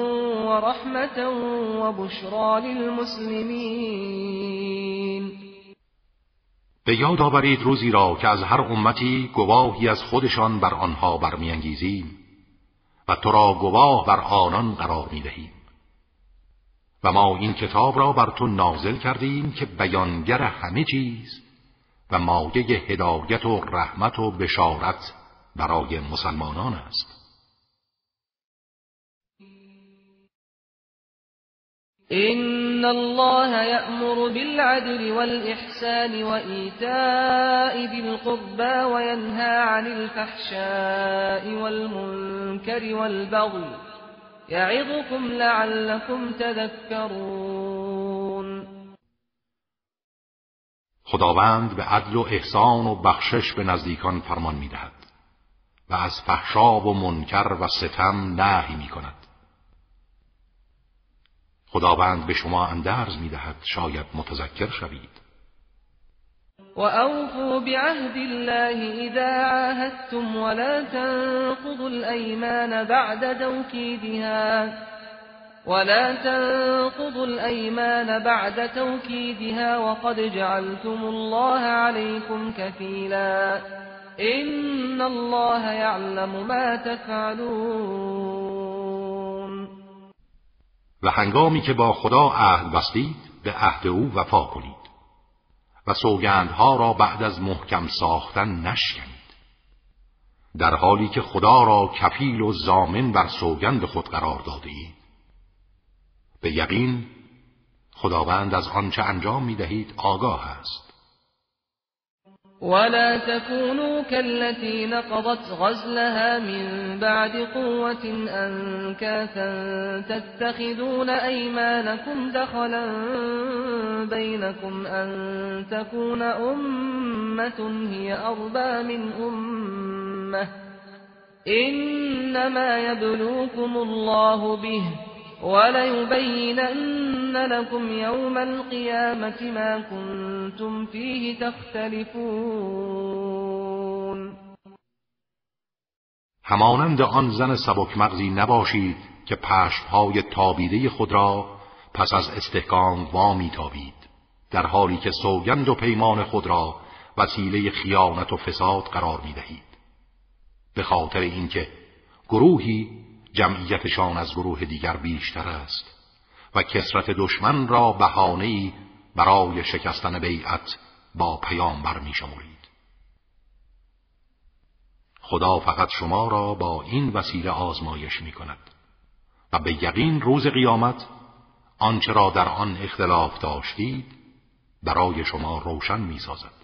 ورحمة وبشرى للمسلمين. به یاد آورید روزی را که از هر امتی گواهی از خودشان بر آنها برمیانگیزیم و تو را گواه بر آنان قرار می‌دهیم. و ما این کتاب را بر تو نازل کردیم که بیانگر همه چیز و مایه هدایت و رحمت و بشارت برای مسلمانان است. إن الله يأمر بالعدل والإحسان وإيتاء ذي القربى وينهى عن الفحشاء والمنكر والبغي يعظكم لعلكم تذكرون. خداوند به عدل و احسان و بخشش به نزدیکان فرمان می‌دهد و از فحشا و منکر و ستم نهی می کند خداوند به شما اندرز می‌دهد شاید متذکر شوید. و اوفوا بعهد الله اذا عاهدتم ولا تنقضوا الايمان بعد توكيدها ولا تنقضوا الأيمان بعد توكيدها وقد جعلتم الله عليكم كفيلا إن الله يعلم ما تفعلون و هنگامی که با خدا عهد بستید به عهد او وفا کنید و سوگندها را بعد از محکم ساختن نشکنید. در حالی که خدا را کفیل و زامن بر سوگند خود قرار داده اید به یقین خداوند از آنچه انجام می دهید آگاه است. ولا تكونوا كالتي نقضت غزلها من بعد قوة أنكاثا تتخذون أيمانكم دخلا بينكم أن تكون أمة هي أربى من أمة إنما يبلوكم الله به وليبينن لكم يوم القيامة ما كنتم فيه تختلفون. همانند آن زن سبک مغزی نباشید که پشتهای تابیده خود را پس از استحکام وامی تابید در حالی که سوگند و پیمان خود را وسیله خیانت و فساد قرار می دهید به خاطر اینکه گروهی جمعیتشان از گروه دیگر بیشتر است و کسرت دشمن را بهانه‌ای برای شکستن بیعت با پیامبر میشمرید خدا فقط شما را با این وسیله آزمایش می کند و به یقین روز قیامت آنچه را در آن اختلاف داشتید برای شما روشن می سازد.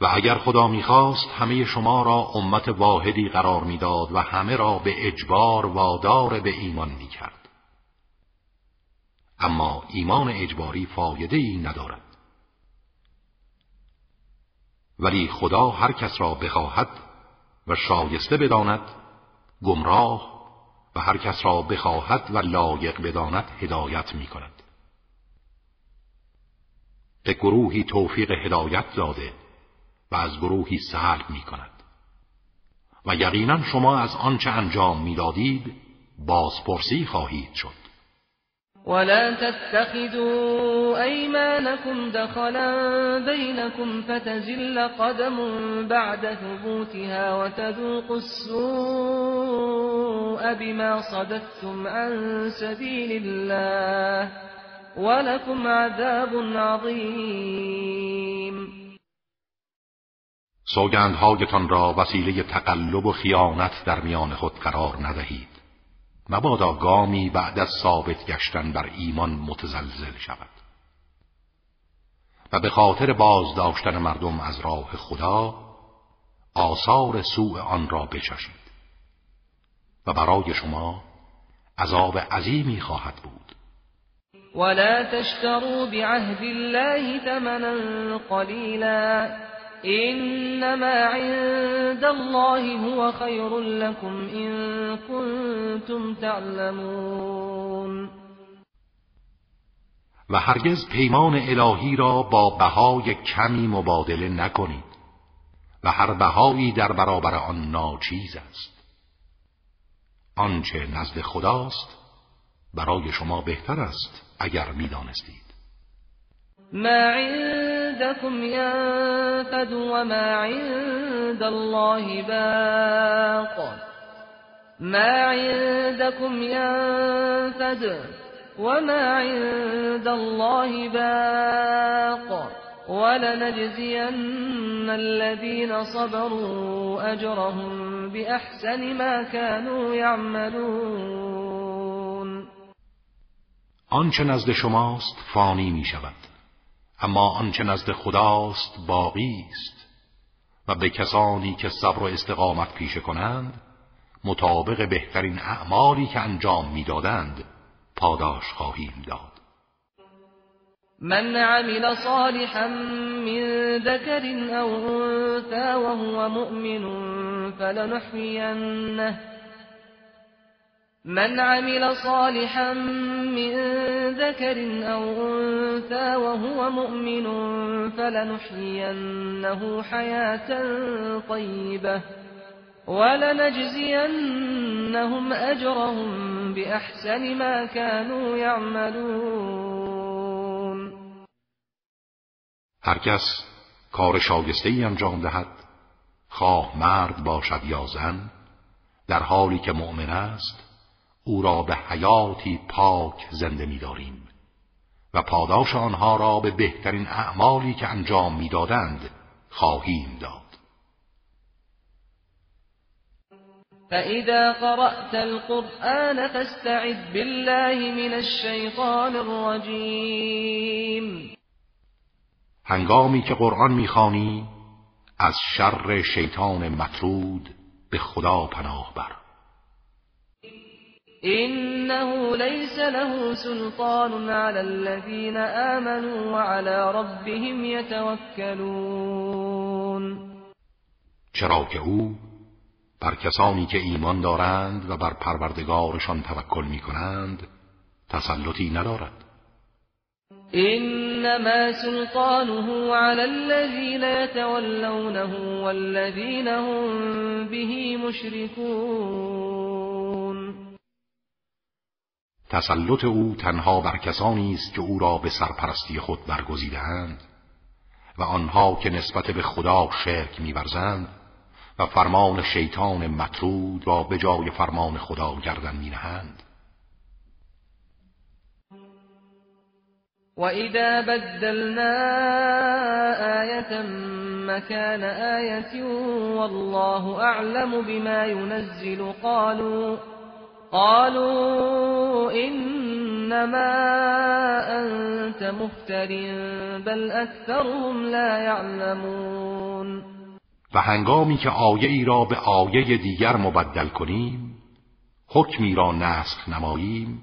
و اگر خدا می‌خواست همه شما را امت واحدی قرار می‌داد و همه را به اجبار وادار به ایمان می‌کرد اما ایمان اجباری فایده ای ندارد ولی خدا هر کس را بخواهد و شایسته بداند گمراه و هر کس را بخواهد و لایق بداند هدایت می کند. به گروهی توفیق هدایت داده و از گروهی سلب می کند و یقینا شما از آنچه انجام می‌دادید بازپرسی خواهید شد. ولا تتخذوا أيمانكم دخلا بينكم فتزل قدم بعد ثبوتها وتذوقوا السوء بما صددتم عن سبيل الله ولكم عذاب عظيم. سوگندهایتان را وسیله تقلب و خیانت در میان خود قرار ندهید. مبادا گامی بعد از ثابت گشتن بر ایمان متزلزل شود. و به خاطر بازداشتن مردم از راه خدا آثار سوء آن را بچشید. و برای شما عذاب عظیمی خواهد بود. ولا تشتروا بعهد الله ثمنا قلیلا انما عند الله هو خير لكم ان كنتم تعلمون. و هرگز پیمان الهی را با بهای کمی مبادله نکنید و هر بهایی در برابر آن ناچیز است. آنچه نزد خداست برای شما بهتر است اگر می‌دانستید. ما عندكم ينفد وما عند الله باق. ما عندكم ينفد وما عند الله باق. ولنجزين الذين صبروا أجرهم بأحسن ما كانوا يعملون. آنچه نزد شماست فانی می شود اما آنچه نزد خداست باقی است و به کسانی که صبر و استقامت پیشه کنند مطابق بهترین اعمالی که انجام می‌دادند پاداش خواهیم داد. من عمل صالحا من ذكر او انثى وهو مؤمن فلنحيينه من عمل صالحا من ذكر أو أنثى وهو مؤمن فلنحيينه حياة طيبة ولنجزينهم أجرهم بأحسن ما كانوا يعملون. هر کس کار شاگسته ای انجام دهد خواه مرد باشد یا زن در حالی که مؤمن است او را به حیاتی پاک زنده می‌داریم و پاداش آنها را به بهترین اعمالی که انجام می‌دادند خواهیم داد. فإذا قرأت القرآن فاستعذ بالله من الشیطان الرجیم هنگامی که قرآن می‌خوانی از شر شیطان مطرود به خدا پناه بر. إنه ليس له سلطان على الذين آمنوا وعلى ربهم يتوكلون. چرا که او بر کسانی که ایمان دارند و بر پروردگارشان توکل می کنند تسلطی ندارد. انما سلطانه على الذين يتولونه والذين هم به مشركون. تسلط او تنها بر کسانی است که او را به سرپرستی خود برگزیدهاند و آنها که نسبت به خدا شرک میورزند و فرمان شیطان مطرود را به جای فرمان خدا گردن مینهند. وَإِذَا بَدَّلْنَا آيَةً مَكَانَ آيَةٍ وَاللَّهُ أَعْلَمُ بِمَا يُنَزِّلُ قَالُوا قالوا انما انت مفتر بل اکثرهم لا يعلمون. و هنگامی که آیه ای را به آیه دیگر مبدل کنیم حکمی را نسخ نماییم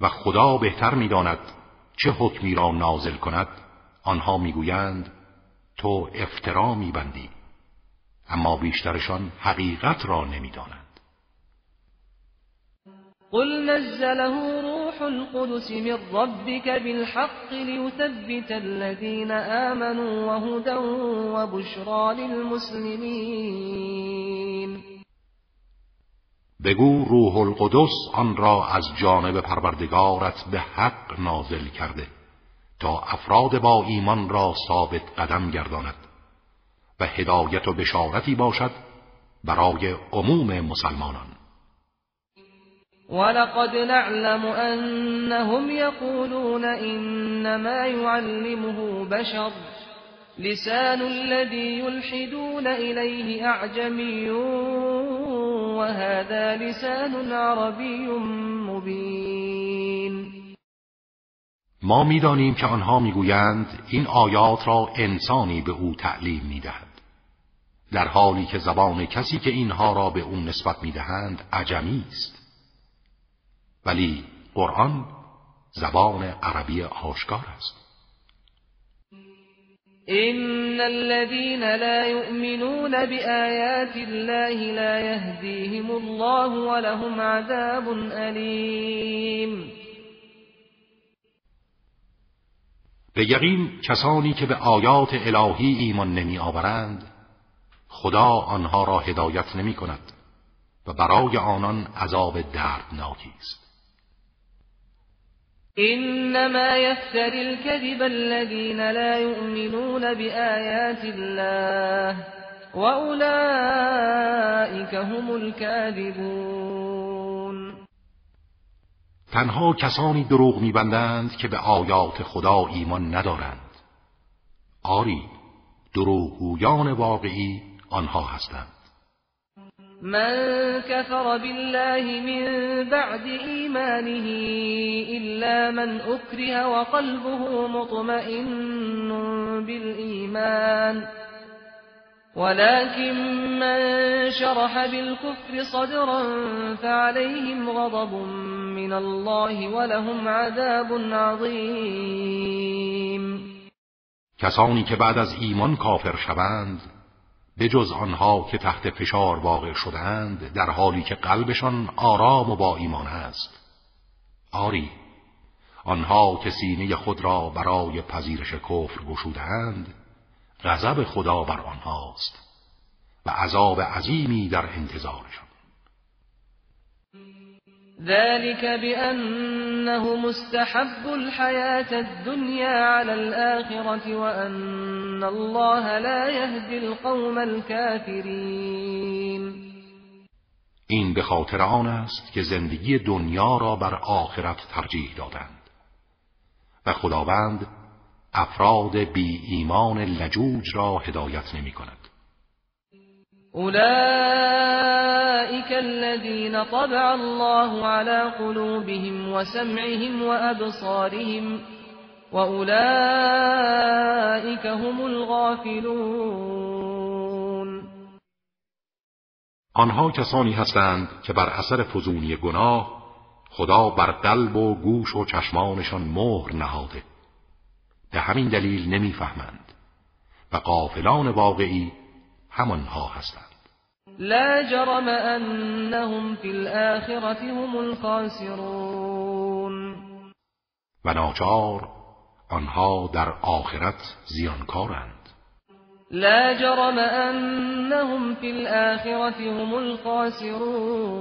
و خدا بهتر می‌داند چه حکمی را نازل کند آنها می‌گویند تو افترا میبندی اما بیشترشان حقیقت را نمی‌دانند. قل نزله روح القدس من ربك بالحق ليثبت الذين آمنوا وهدى وبشرى للمسلمين. بگو روح القدس آن را از جانب پروردگارت به حق نازل کرده تا افراد با ایمان را ثابت قدم گرداند و هدایت و بشارتی باشد برای عموم مسلمانان. ولقد نعلم انهم يقولون انما يعلمه بشر. لسان الذي يلحدون إليه أعجمي وهذا لسان عربي مبين. ما می‌دانیم که آنها می‌گویند این آیات را انسانی به او تعلیم می‌دهد. در حالی که زبان کسی که اینها را به او نسبت می‌دهند عجمی است. ولی قرآن زبان عربی آشکار است. إن الذين لا يؤمنون بآيات الله لا يهديهم الله ولهم عذاب أليم. به یقین کسانی که به آیات الهی ایمان نمی آورند خدا آنها را هدایت نمی کند و برای آنان عذاب دردناکی است. إنما يفتري الكذب الذين لا يؤمنون بآيات الله وأولئك هم الكاذبون. تنها کسانی دروغ میبندند که به آیات خدا ایمان ندارند. آری دروغگویان واقعی آنها هستند. من كفر بالله من بعد إيمانه إلا من أكره وقلبه مطمئن بالإيمان. ولكن من شرح بالكفر صدرا فعليهم غضب من الله ولهم عذاب عظيم. که بعد از ایمان کافر شوند به جز آنها که تحت فشار واقع شدند در حالی که قلبشان آرام و با ایمان است. آری آنها که سینه خود را برای پذیرش کفر گشودند غضب خدا بر آنهاست و عذاب عظیمی در انتظارشان. ذلك بأنه مستحب الحياة الدنيا على الآخرة وأن الله لا يهدي القوم الكافرين این به خاطر آن است که زندگی دنیا را بر آخرت ترجیح دادند و خداوند افراد بی ایمان لجوج را هدایت نمی کند. أولئك الذين طبع الله على قلوبهم وسمعهم وأبصارهم وأولئك هم الغافلون. آنها کسانی هستند که بر اثر فزونی گناه خدا بر قلب و گوش و چشمانشان مهر نهاده. به همین دلیل نمی‌فهمند. و قافلان واقعی همانها هستند. لا جرم أنهم في الآخرة هم الخاسرون. و ناچار آنها در آخرت زیانکارند. لا جرم أنهم في الآخرة هم الخاسرون.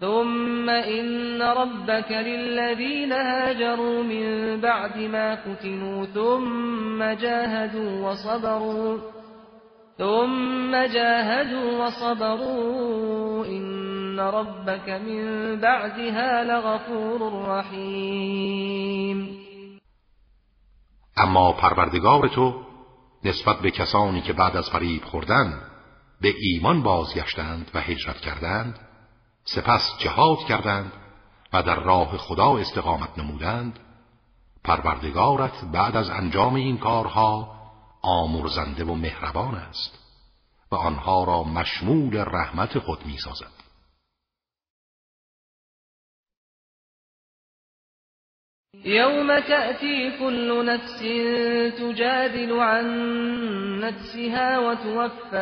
ثم إن ربك للذين هاجروا من بعد ما فتنوا ثم جاهدوا وصبروا. ثم جاهدوا وصبروا إن ربك من بعدها لغفور رحیم اما پروردگار تو نسبت به کسانی که بعد از فریب خوردن به ایمان بازگشتند و هجرت کردند سپس جهاد کردند و در راه خدا استقامت نمودند پروردگارت بعد از انجام این کارها آمرزنده و مهربان است و آنها را مشمول رحمت خود می سازد. يوم تأتي كل نفس تجادل عن نفسها وتوفى